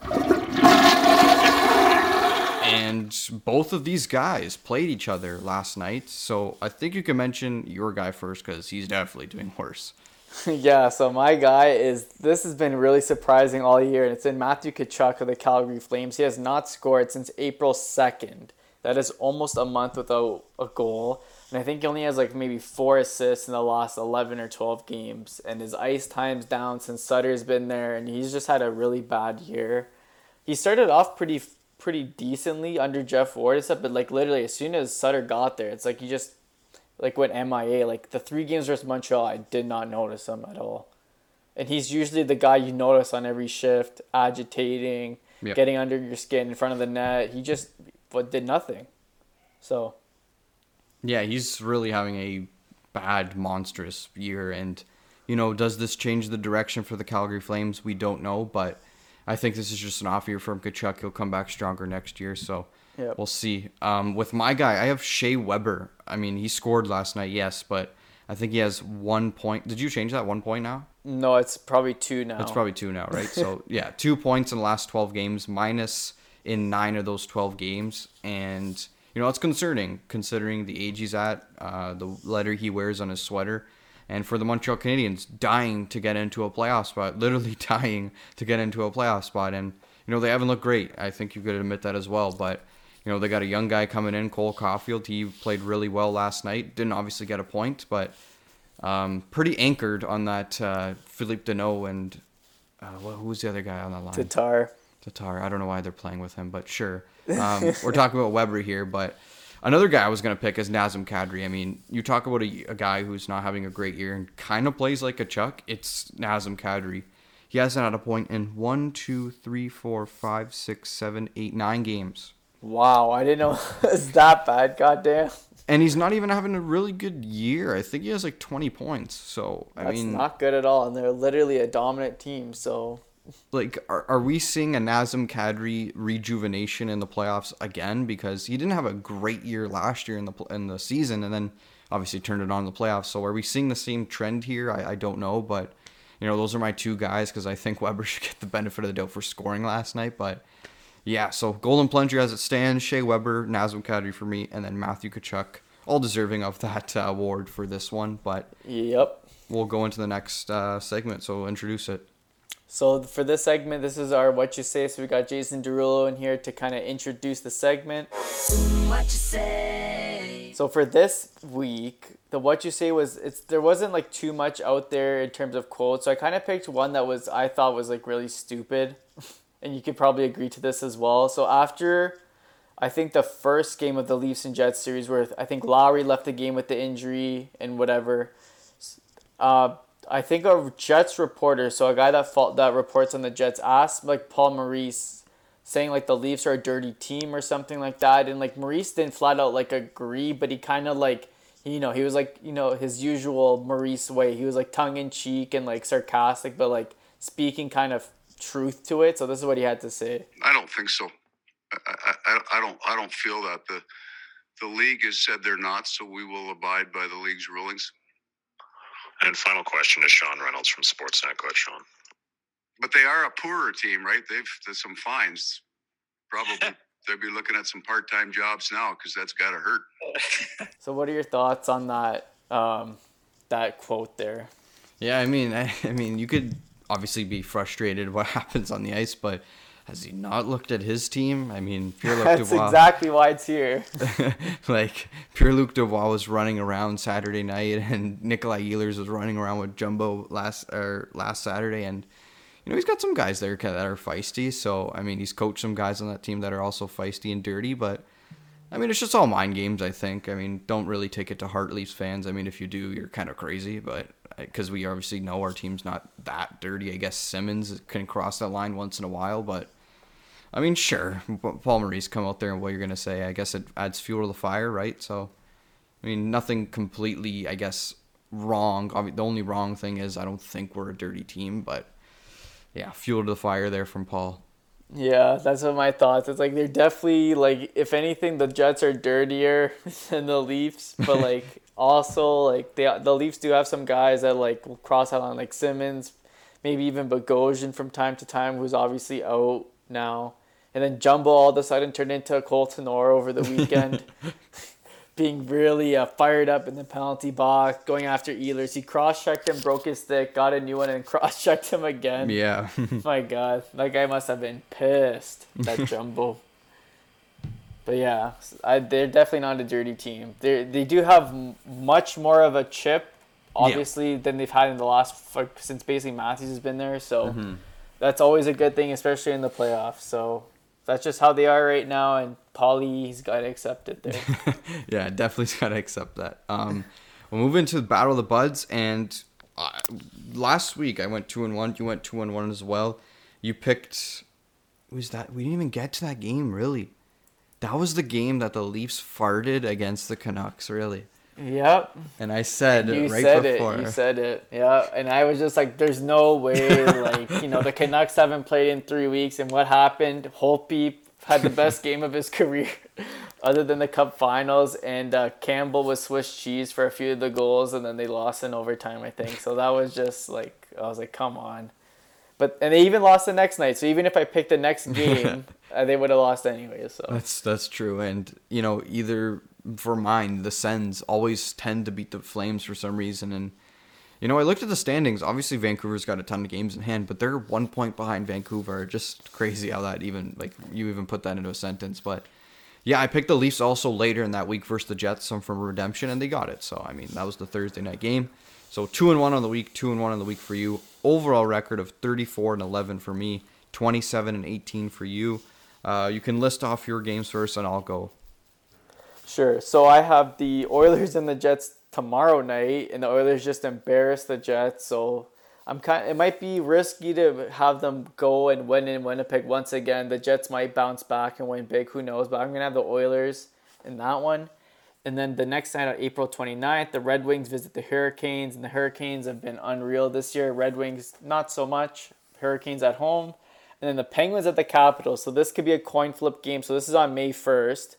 A: And both of these guys played each other last night, so I think you can mention your guy first because he's definitely doing worse.
B: Yeah, so my guy is this has been really surprising all year, and it's in Matthew Tkachuk of the Calgary Flames. He has not scored since April second. That is almost a month without a goal, and I think he only has like maybe four assists in the last eleven or twelve games. And his ice time's down since Sutter's been there, and he's just had a really bad year. He started off pretty pretty decently under Geoff Ward, except but like literally as soon as Sutter got there, it's like he just like went MIA. Like the three games versus Montreal, I did not notice him at all. And he's usually the guy you notice on every shift, agitating,
A: Yep.
B: getting under your skin in front of the net. He just but did nothing. So
A: Yeah, he's really having a bad, monstrous year. And, you know, does this change the direction for the Calgary Flames? We don't know, but I think this is just an off year from Tkachuk. He'll come back stronger next year. So
B: Yep.
A: we'll see. Um, with my guy, I have Shea Weber. I mean, he scored last night, yes, but I think he has one point. Did you change that one point now?
B: no, it's probably two now.
A: It's probably two now, right? so yeah, two points in the last twelve games, minus in nine of those twelve games, and you know it's concerning considering the age he's at, uh, the letter he wears on his sweater, and for the Montreal Canadiens, dying to get into a playoff spot, literally dying to get into a playoff spot, and you know they haven't looked great. I think you could admit that as well, but. You know, they got a young guy coming in, Cole Caufield. He played really well last night. Didn't obviously get a point, but um, pretty anchored on that uh, Phillip Danault and uh, who was the other guy on the line?
B: Tatar.
A: Tatar. I don't know why they're playing with him, but sure. Um, we're talking about Weber here, but another guy I was going to pick is Nazem Kadri. I mean, you talk about a, a guy who's not having a great year and kind of plays like a Chuck. It's Nazem Kadri. He hasn't had a point in one, two, three, four, five, six, seven, eight, nine games.
B: Wow, I didn't know it was that bad. Goddamn.
A: And he's not even having a really good year. I think he has like 20 points. So, I
B: That's
A: mean,
B: not good at all, and they're literally a dominant team. So
A: like are, are we seeing a Nazem Kadri rejuvenation in the playoffs again because he didn't have a great year last year in the in the season and then obviously turned it on in the playoffs. So are we seeing the same trend here? I, I don't know, but you know those are my two guys because I think Weber should get the benefit of the doubt for scoring last night. But yeah, so Golden Plunger as it stands, Shea Weber, Nazem Kadri for me, and then Matthew Tkachuk, all deserving of that uh, award for this one. But
B: Yep.
A: we'll go into the next uh, segment, so introduce it.
B: So for this segment, this is our what you say. So we got Jason Derulo in here to kind of introduce the segment.
C: What you say?
B: So for this week, the what you say was it's there wasn't like too much out there in terms of quotes. So I kind of picked one that was I thought was like really stupid, and you could probably agree to this as well. So after, I think the first game of the Leafs and Jets series, where I think Lowry left the game with the injury and whatever. Uh, I think a Jets reporter, so a guy that that reports on the Jets, asked like Paul Maurice, saying like the Leafs are a dirty team or something like that, and like Maurice didn't flat out like agree, but he kind of like you know he was like you know his usual Maurice way. He was like tongue in cheek and like sarcastic, but like speaking kind of truth to it. So this is what he had to say.
D: I don't think so. I, I, I- I don't. I don't feel that the the league has said they're not, so we will abide by the league's rulings.
E: And final question to Sean Reynolds from Sportsnet. Go ahead, Sean.
D: But they are a poorer team, right? They've there's some fines. Probably they'll be looking at some part time jobs now because that's got to hurt.
B: So what are your thoughts on that um, that quote there?
A: Yeah, I mean, I, I mean, you could obviously be frustrated what happens on the ice, but has he not looked at his team? I mean, Pierre Luc
B: That's
A: Dubois,
B: exactly why it's here.
A: like Pierre Luc Dubois was running around Saturday night, and Nikolai Ehlers was running around with Jumbo last or last Saturday, and you know he's got some guys there that are feisty. So I mean, he's coached some guys on that team that are also feisty and dirty, but. I mean, it's just all mind games. I think. I mean, don't really take it to heart, Leafs fans. I mean, if you do, you're kind of crazy. But uh, because we obviously know our team's not that dirty, I guess Simmons can cross that line once in a while. But I mean, sure, Paul Maurice come out there and what you're gonna say. I guess it adds fuel to the fire, right? So, I mean, nothing completely, I guess, wrong. Obvi- The only wrong thing is I don't think we're a dirty team, but yeah, fuel to the fire there from Paul.
B: Yeah, that's what my thoughts. It's like they're definitely like if anything the Jets are dirtier than the Leafs, but like also like they the Leafs do have some guys that like will cross out on like Simmons, maybe even Bogosian from time to time who's obviously out now. And then Jumbo all of a sudden turned into a Cole Tenor over the weekend. being really uh, fired up in the penalty box, going after Ehlers. He cross checked him, broke his stick, got a new one, and cross checked him again.
A: Yeah,
B: My God, that guy must have been pissed. That jumbo. But yeah, I, they're definitely not a dirty team. They they do have m- much more of a chip, obviously, than they've had in the last since basically Matthews has been there. So that's always a good thing, especially in the playoffs. So that's just how they are right now, and Paulie, he's got to accept it there.
A: yeah, definitely gotta accept that. Um, we'll move into the battle of the buds, and uh, last week I went two and one. You went two and one as well. You picked. Was that we didn't even get to that game really? That was the game that the Leafs farted against the Canucks, really.
B: Yep.
A: And I said
B: You
A: right
B: said
A: before.
B: it. You said it. Yeah. And I was just like, there's no way. like, you know, the Canucks haven't played in three weeks. And what happened? Holtby had the best game of his career, other than the Cup Finals. And uh, Campbell was Swiss cheese for a few of the goals, and then they lost in overtime, I think. So that was just like, I was like, come on. But and they even lost the next night. So even if I picked the next game, uh, they would have lost anyway. So
A: That's that's true, and you know either for mine the Sens always tend to beat the Flames for some reason, and you know I looked at the standings. Obviously Vancouver's got a ton of games in hand, but they're one point behind Vancouver. Just crazy how that even like you even put that into a sentence, but. Yeah, I picked the Leafs also later in that week versus the Jets, some from redemption, and they got it. So I mean, that was the Thursday night game. So two and one on the week, two and one on the week for you. Overall record of thirty-four and eleven for me, twenty-seven and eighteen for you. Uh, you can list off your games first, and I'll go.
B: Sure. So I have the Oilers and the Jets tomorrow night, and the Oilers just embarrassed the Jets. So I'm kind. Of, It might be risky to have them go and win in Winnipeg once again. The Jets might bounce back and win big. Who knows? But I'm gonna have the Oilers in that one. And then the next night on April 29th, the Red Wings visit the Hurricanes, and the Hurricanes have been unreal this year. Red Wings, not so much. Hurricanes at home, and then the Penguins at the Capitals. So this could be a coin flip game. So this is on May first,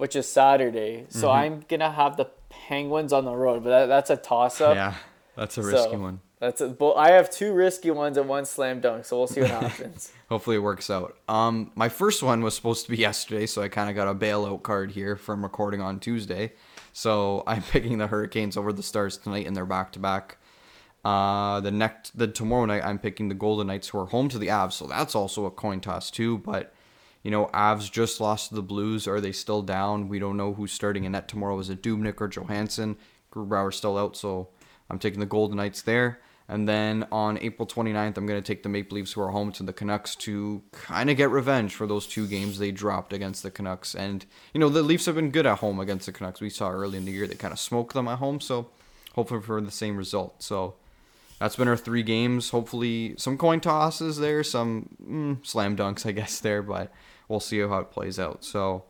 B: which is Saturday. So
A: Mm-hmm.
B: I'm gonna have the Penguins on the road, but that, that's a toss up.
A: Yeah, that's a risky
B: So,
A: one.
B: That's a, but I have two risky ones and one slam dunk. So we'll see what happens.
A: Hopefully it works out. Um, my first one was supposed to be yesterday, so I kind of got a bailout card here from recording on Tuesday. So I'm picking the Hurricanes over the Stars tonight in their back to back. Uh, the next, the tomorrow night, I'm picking the Golden Knights who are home to the Avs, so that's also a coin toss too. But you know, Avs just lost to the Blues. Are they still down? We don't know who's starting in net tomorrow. Is it Dubnyk or Johansson? Grubauer's still out, so I'm taking the Golden Knights there. And then on April 29th, I'm going to take the Maple Leafs who are home to the Canucks to kind of get revenge for those two games they dropped against the Canucks. And, you know, the Leafs have been good at home against the Canucks. We saw early in the year they kind of smoked them at home, so hopefully for the same result. So that's been our three games. Hopefully some coin tosses there, some mm, slam dunks, I guess, there, but we'll see how it plays out. So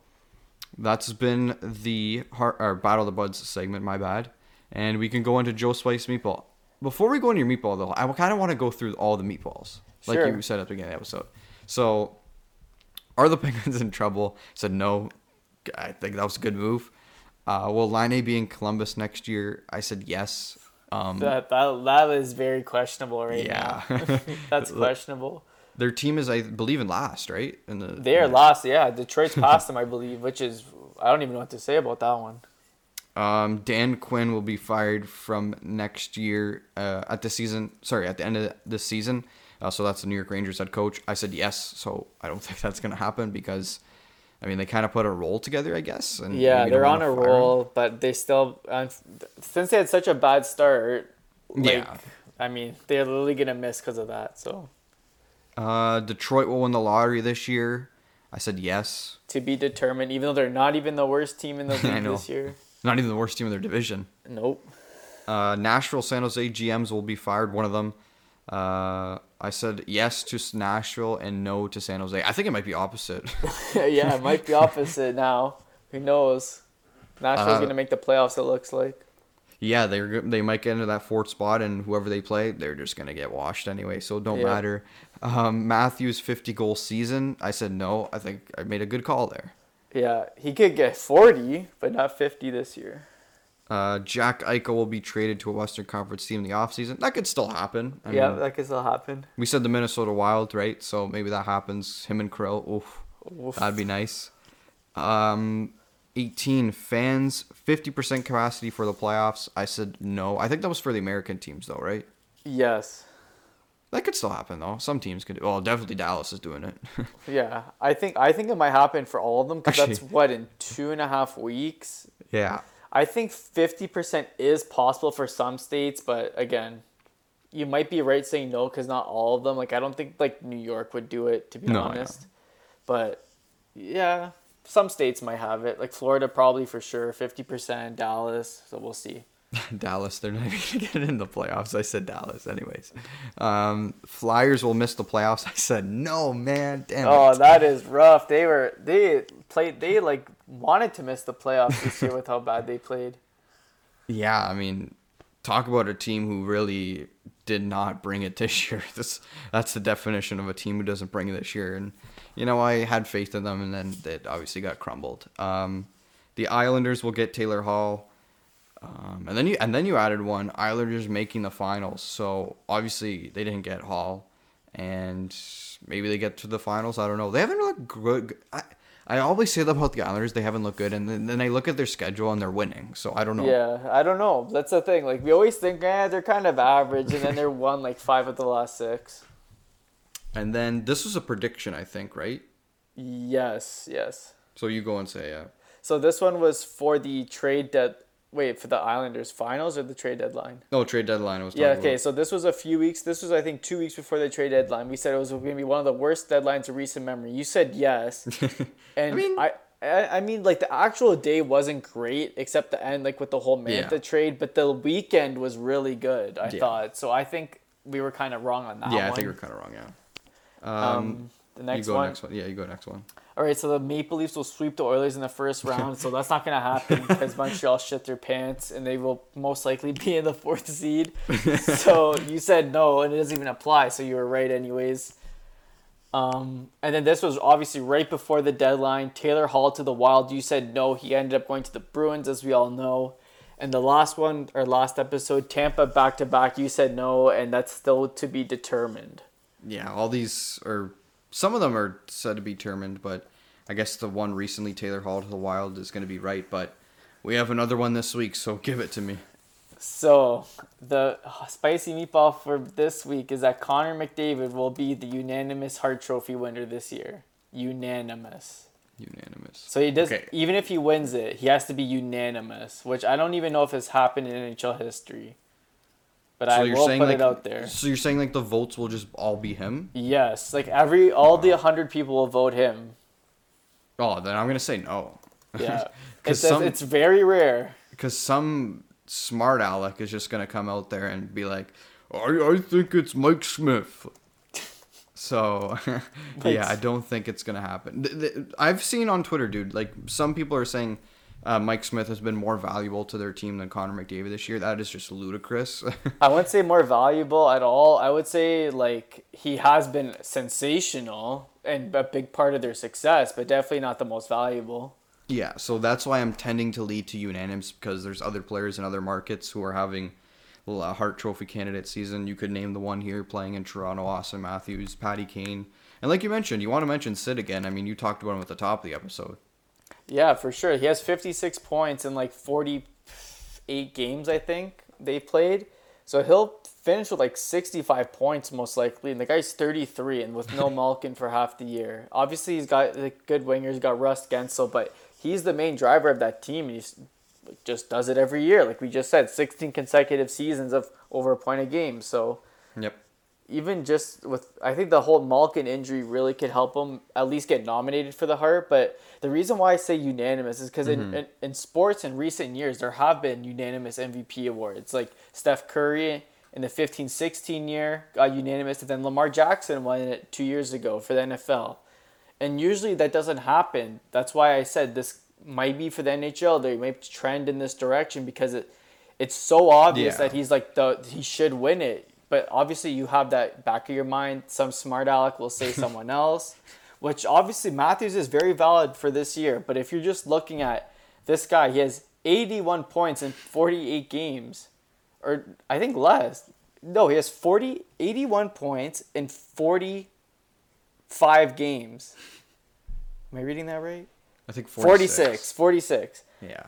A: that's been the heart, or Battle of the Buds segment, my bad. And we can go into Joe Spice Meatball. Before we go into your meatball, though, I kind of want to go through all the meatballs, like
B: Sure.
A: you said at the beginning of the episode. So, are the Penguins in trouble? I said no. I think that was a good move. Uh, will Laine be in Columbus next year? I said yes. Um,
B: that that that is very questionable right
A: yeah,
B: now. That's questionable.
A: their team is, I believe, in last, right? In the
B: They are lost. Yeah, Detroit's past them, I believe, which is I don't even know what to say about that one.
A: Um, Dan Quinn will be fired from next year uh, at the season. Sorry, at the end of the season. Uh, so that's the New York Rangers head coach. I said yes, so I don't think that's gonna happen because, I mean, they kind of put a roll together, I guess. And
B: Yeah, they're on a
A: wanna fire him.
B: roll, but they still uh, since they had such a bad start. Like,
A: Yeah.
B: I mean, they're literally gonna miss because of that. So
A: Uh, Detroit will win the lottery this year. I said yes.
B: to be determined, even though they're not even the worst team in the league this year.
A: Not even the worst team in their division.
B: Nope.
A: Uh, Nashville, San Jose GMs will be fired. One of them. Uh, I said yes to Nashville and no to San Jose. I think it might be opposite.
B: yeah, it might be opposite now. Who knows? Nashville's
A: Uh,
B: gonna make the playoffs. It looks like.
A: yeah, they they might get into that fourth spot, and whoever they play, they're just gonna get washed anyway. So it don't
B: Yeah.
A: matter. Um, Matthews fifty goal season. I said no. I think I made a good call there.
B: Yeah, he could get 40, but not 50 this year.
A: Uh, Jack Eichel will be traded to a Western Conference team in the offseason. That could still happen. I
B: yeah,
A: mean,
B: that could still happen.
A: we said the Minnesota Wild, right? So maybe that happens. Him and Crow. Oof.
B: Oof.
A: That'd be nice. Um, 18 fans, 50% capacity for the playoffs. I said no. I think that was for the American teams, though, right?
B: Yes.
A: That could still happen, though. Some teams could. Well, definitely Dallas is doing it.
B: Yeah, I think I think it might happen for all of them because that's what in two and a half weeks.
A: yeah.
B: I think 50% is possible for some states, but again, you might be right saying no because not all of them. Like I don't think like New York would do it to be
A: No, yeah.
B: honest. But yeah, some states might have it. Like Florida probably for sure, 50%. Dallas, so we'll see.
A: Dallas, they're not even going to get in the playoffs. I said Dallas, anyways. Um, Flyers will miss the playoffs. I said no, man. Damn
B: Oh,
A: it.
B: that is rough. They were they played they like wanted to miss the playoffs this year with how bad they played.
A: Yeah, I mean, talk about a team who really did not bring it this year. This that's the definition of a team who doesn't bring it this year. And you know, I had faith in them, and then it obviously got crumbled. Um, the Islanders will get Taylor Hall, um, and then you and then you added one Islanders making the finals. So obviously they didn't get Hall, and maybe they get to the finals. I don't know. They haven't looked good. I, I always say that about the Islanders. They haven't looked good, and then, then I look at their schedule and they're winning. So I don't know.
B: Yeah, I don't know. That's the thing. Like we always think, eh, they're kind of average, and then they're won like five of the last six.
A: And then this was a prediction, I think, right?
B: Yes, yes.
A: So you go and say, yeah.
B: So this one was for the trade dead. Wait, for the Islanders finals or the trade deadline?
A: No, trade deadline was.
B: Yeah. Okay.
A: about.
B: So this was a few weeks. This was I think two weeks before the trade deadline. We said it was going to be one of the worst deadlines of recent memory. You said yes, and I
A: mean-
B: I, I mean like the actual day wasn't great except the end like with the whole Mantha
A: Yeah.
B: trade, but the weekend was really good. I
A: Yeah.
B: thought so. I think we were kind of wrong on that.
A: yeah, I think we're kind of wrong. Yeah. Um,
B: The
A: You
B: next
A: go
B: one.
A: next one. Yeah, you go next one.
B: All right, so the Maple Leafs will sweep the Oilers in the first round, so that's not gonna happen because Montreal shit their pants and they will most likely be in the fourth seed. so you said no, and it doesn't even apply, so you were right anyways. Um, and then this was obviously right before the deadline. Taylor Hall to the Wild. You said no. He ended up going to the Bruins, as we all know. And the last one, or last episode, Tampa back to back. You said no, and that's still to be determined.
A: Yeah, all these are some of them are said to be determined, but I guess the one recently Taylor Hall to the Wild is going to be right. But we have another one this week, so give it to me.
B: So the spicy meatball for this week is that Connor McDavid will be the unanimous Hart Trophy winner this year. Unanimous.
A: Unanimous.
B: So he does
A: Okay.
B: even if he wins it, he has to be unanimous, which I don't even know if has happened in NHL history. But I will put
A: like
B: it out there.
A: So you're saying like the votes will just all be him?
B: Yes, like every all the hundred people will vote him.
A: Oh, then I'm gonna say no.
B: Yeah,
A: Because
B: it's
A: some,
B: it's very rare.
A: because some smart aleck is just gonna come out there and be like, I, I think it's Mike Smith. So, yeah, I don't think it's gonna happen. I've seen on Twitter, dude, like some people are saying uh, Mike Smith has been more valuable to their team than Connor McDavid this year. That is just ludicrous.
B: I wouldn't say more valuable at all. I would say like he has been sensational and a big part of their success, but definitely not the most valuable.
A: Yeah, so that's why I'm tending to lead to unanimous because there's other players in other markets who are having a Hart Trophy candidate season. You could name the one here playing in Toronto, Auston Matthews, Patty Kane. And like you mentioned, you want to mention Sid again. I mean, you talked about him at the top of the episode.
B: Yeah, for sure. He has 56 points in like 48 games, I think they played. So he'll finish with like 65 points most likely. And the guy's 33 and with no Malkin for half the year. Obviously, he's got like, good wingers, got Russ Guentzel, but he's the main driver of that team. He just does it every year. Like we just said, 16 consecutive seasons of over a point a game. So
A: Yep.
B: Even just with I think the whole Malkin injury really could help him at least get nominated for the Hart. But the reason why I say unanimous is because in, mm-hmm. in, in sports in recent years there have been unanimous MVP awards. Like Steph Curry in the 15-16 year got unanimous, and then Lamar Jackson won it two years ago for the NFL. And usually that doesn't happen. That's why I said this might be for the NHL. They might trend in this direction because it it's so obvious
A: Yeah.
B: that he's like the he should win it. But obviously you have that back of your mind. Some smart aleck will say someone else, which obviously Matthews is very valid for this year. But if you're just looking at this guy, he has 81 points in 48 games, or I think less. No, he has 40, 81 points in 45 games. Am I reading that right?
A: I think
B: 46. 46. 46.
A: Yeah.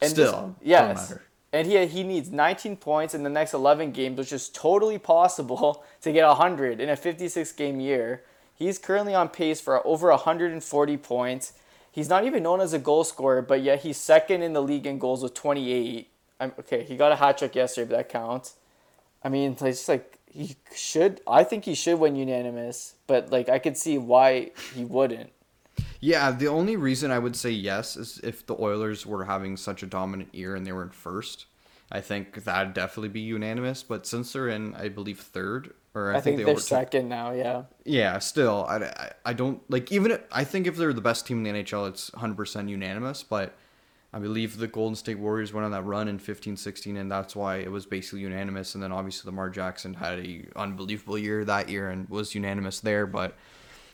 B: And
A: Still, don't
B: yes. And he he needs 19 points in the next 11 games, which is totally possible to get 100 in a 56 game year. He's currently on pace for over 140 points. He's not even known as a goal scorer, but yet he's second in the league in goals with 28. I'm, okay, he got a hat trick yesterday, but that counts. I mean, it's just like he should. I think he should win unanimous, but like I could see why he wouldn't.
A: Yeah, the only reason I would say yes is if the Oilers were having such a dominant year and they were in first. I think that'd definitely be unanimous. But since they're in, I believe third, or I,
B: I, think,
A: they
B: they're
A: overtook-
B: second now. Yeah.
A: Yeah, still, I, I, I don't like even. If, I think if they're the best team in the NHL, it's 100% unanimous. But I believe the Golden State Warriors went on that run in 15 16, and that's why it was basically unanimous. And then obviously Lamar Jackson had a unbelievable year that year and was unanimous there. But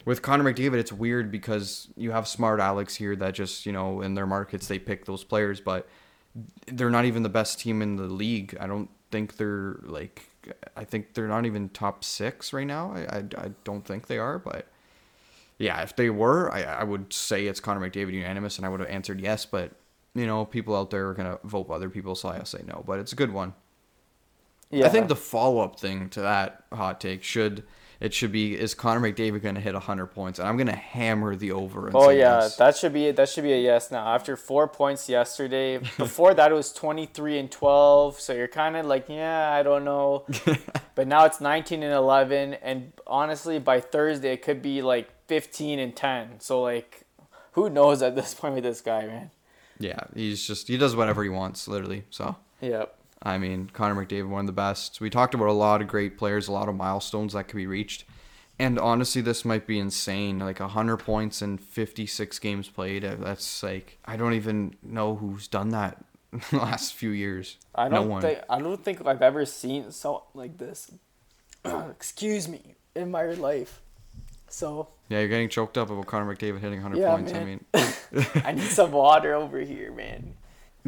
A: with Connor McDavid, it's weird because you have smart Alex here that just, you know, in their markets, they pick those players, but they're not even the best team in the league. I don't think they're like, I think they're not even top six right now. I, I, I don't think they are, but yeah, if they were, I, I would say it's Connor McDavid unanimous, and I would have answered yes, but you know, people out there are gonna vote other people, so I'll say no. But it's a good one.
B: Yeah.
A: I think the follow up thing to that hot take should it should be is Connor McDavid gonna hit hundred points, and I'm gonna hammer the over. And
B: Oh yeah, that should be that should be a yes now. After four points yesterday, before that it was twenty three and twelve. So you're kind of like, yeah, I don't know. but now it's nineteen and eleven, and honestly, by Thursday it could be like fifteen and ten. So like, who knows at this point with this guy, man?
A: yeah, he's just he does whatever he wants, literally. So.
B: Yep.
A: I mean, Connor McDavid, one of the best. We talked about a lot of great players, a lot of milestones that could be reached. And honestly, this might be insane. Like 100 points in 56 games played. uh, That's like I don't even know who's done that in the last few years.
B: I don't
A: one.
B: think I don't think I've ever seen so like this. Excuse me, in my life. So
A: Yeah, you're getting choked up about Connor McDavid hitting 100
B: Yeah,
A: points. I mean,
B: I need some water over here, man.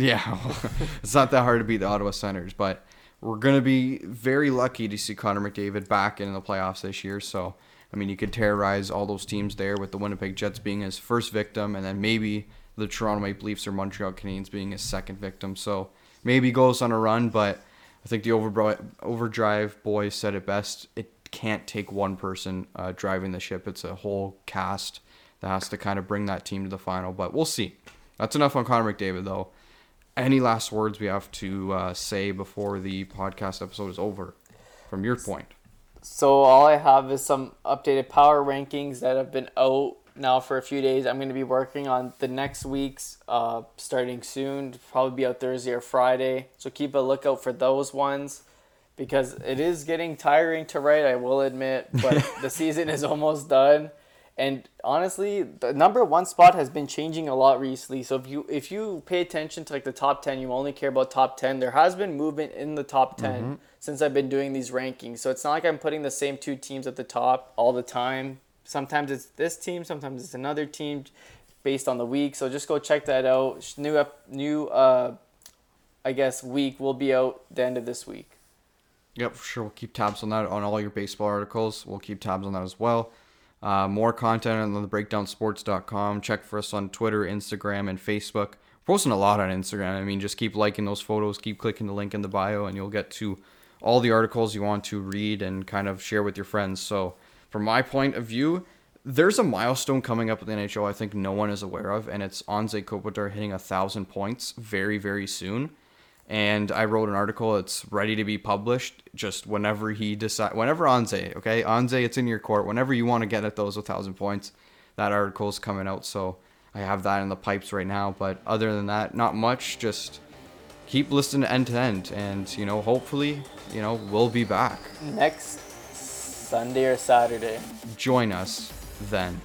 A: Yeah, it's not that hard to beat the Ottawa Senators, but we're gonna be very lucky to see Connor McDavid back in the playoffs this year. So, I mean, you could terrorize all those teams there with the Winnipeg Jets being his first victim, and then maybe the Toronto Maple Leafs or Montreal Canadiens being his second victim. So maybe goes on a run, but I think the Overdrive boys said it best. It can't take one person uh, driving the ship. It's a whole cast that has to kind of bring that team to the final. But we'll see. That's enough on Connor McDavid, though. Any last words we have to uh, say before the podcast episode is over, from your point?
B: So all I have is some updated power rankings that have been out now for a few days. I'm going to be working on the next week's uh, starting soon. Probably be out Thursday or Friday. So keep a lookout for those ones because it is getting tiring to write. I will admit, but the season is almost done. And honestly, the number one spot has been changing a lot recently. So if you if you pay attention to like the top ten, you only care about top ten. There has been movement in the top 10 since I've been doing these rankings. So it's not like I'm putting the same two teams at the top all the time. Sometimes it's this team, sometimes it's another team, based on the week. So just go check that out. New up new uh, I guess week will be out the end of this week.
A: Yep, for sure. We'll keep tabs on that on all your baseball articles. We'll keep tabs on that as well. Uh, more content on the breakdownsports.com. Check for us on Twitter, Instagram, and Facebook. We're posting a lot on Instagram. I mean, just keep liking those photos, keep clicking the link in the bio, and you'll get to all the articles you want to read and kind of share with your friends. So, from my point of view, there's a milestone coming up in the NHL I think no one is aware of, and it's Anze Kopitar hitting a thousand points very, very soon and I wrote an article. It's ready to be published. Just whenever he decide, whenever Anze, okay, Anze, it's in your court. Whenever you want to get at those a thousand points, that article's coming out. So I have that in the pipes right now. But other than that, not much. Just keep listening to end to end, and you know, hopefully, you know, we'll be back.
B: Next Sunday or Saturday.
A: Join us then.